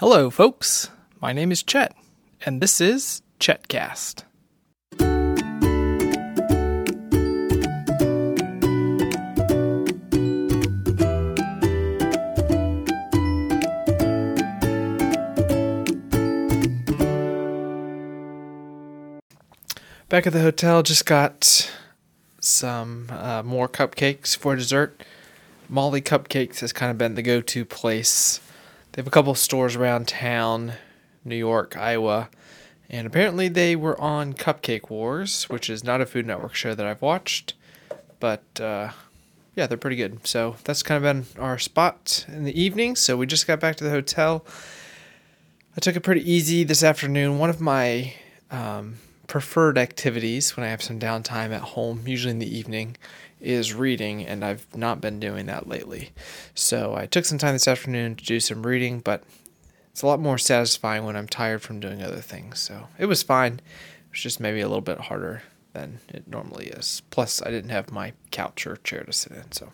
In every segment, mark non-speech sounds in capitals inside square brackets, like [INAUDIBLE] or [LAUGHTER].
Hello, folks. My name is Chet, and this is Chetcast. Back at the hotel, just got some uh, more cupcakes for dessert. Molly Cupcakes has kind of been the go to place. They have a couple stores around town, New York, Iowa, and apparently they were on Cupcake Wars, which is not a Food Network show that I've watched, but uh, yeah, they're pretty good. So that's kind of been our spot in the evening. So we just got back to the hotel. I took it pretty easy this afternoon. One of my um, preferred activities when I have some downtime at home, usually in the evening, is reading, and I've not been doing that lately. So I took some time this afternoon to do some reading, but it's a lot more satisfying when I'm tired from doing other things. So it was fine. It was just maybe a little bit harder than it normally is. Plus, I didn't have my couch or chair to sit in, so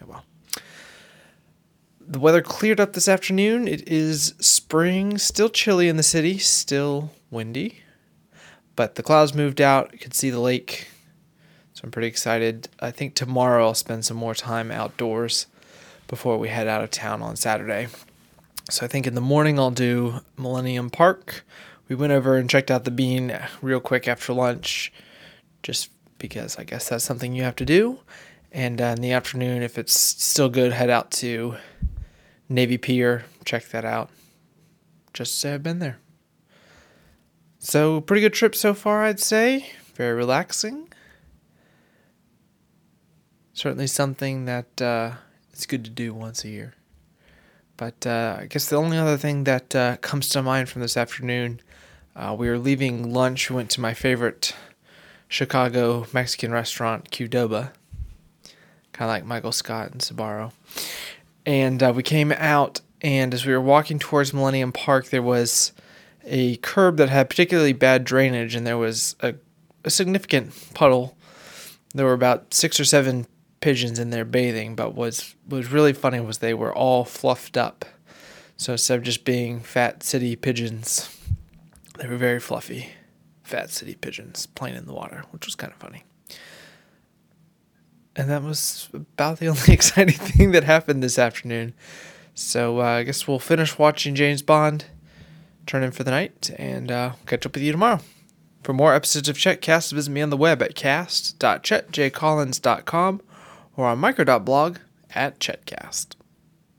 yeah, well. The weather cleared up this afternoon. It is spring, still chilly in the city, still windy, but the clouds moved out. You could see the lake. So I'm pretty excited. I think tomorrow I'll spend some more time outdoors before we head out of town on Saturday. So I think in the morning I'll do Millennium Park. We went over and checked out the bean real quick after lunch, just because I guess that's something you have to do. And uh, in the afternoon, if it's still good, head out to Navy Pier, check that out. Just to say I've been there. So, pretty good trip so far, I'd say. Very relaxing. Certainly something that uh, it's good to do once a year. But uh, I guess the only other thing that uh, comes to mind from this afternoon, uh, we were leaving lunch. We went to my favorite Chicago Mexican restaurant, Qdoba, kind of like Michael Scott and Sbarro. And uh, we came out, and as we were walking towards Millennium Park, there was a curb that had particularly bad drainage, and there was a, a significant puddle. There were about six or seven pigeons in there bathing, but was was really funny was they were all fluffed up. So instead of just being fat city pigeons, they were very fluffy, fat city pigeons playing in the water, which was kind of funny. And that was about the [LAUGHS] only exciting thing that happened this afternoon. So uh, I guess we'll finish watching James Bond, turn in for the night, and uh, catch up with you tomorrow. For more episodes of Chetcast, visit me on the web at cast.chetjcollins.com or on micro.blog at Chetcast.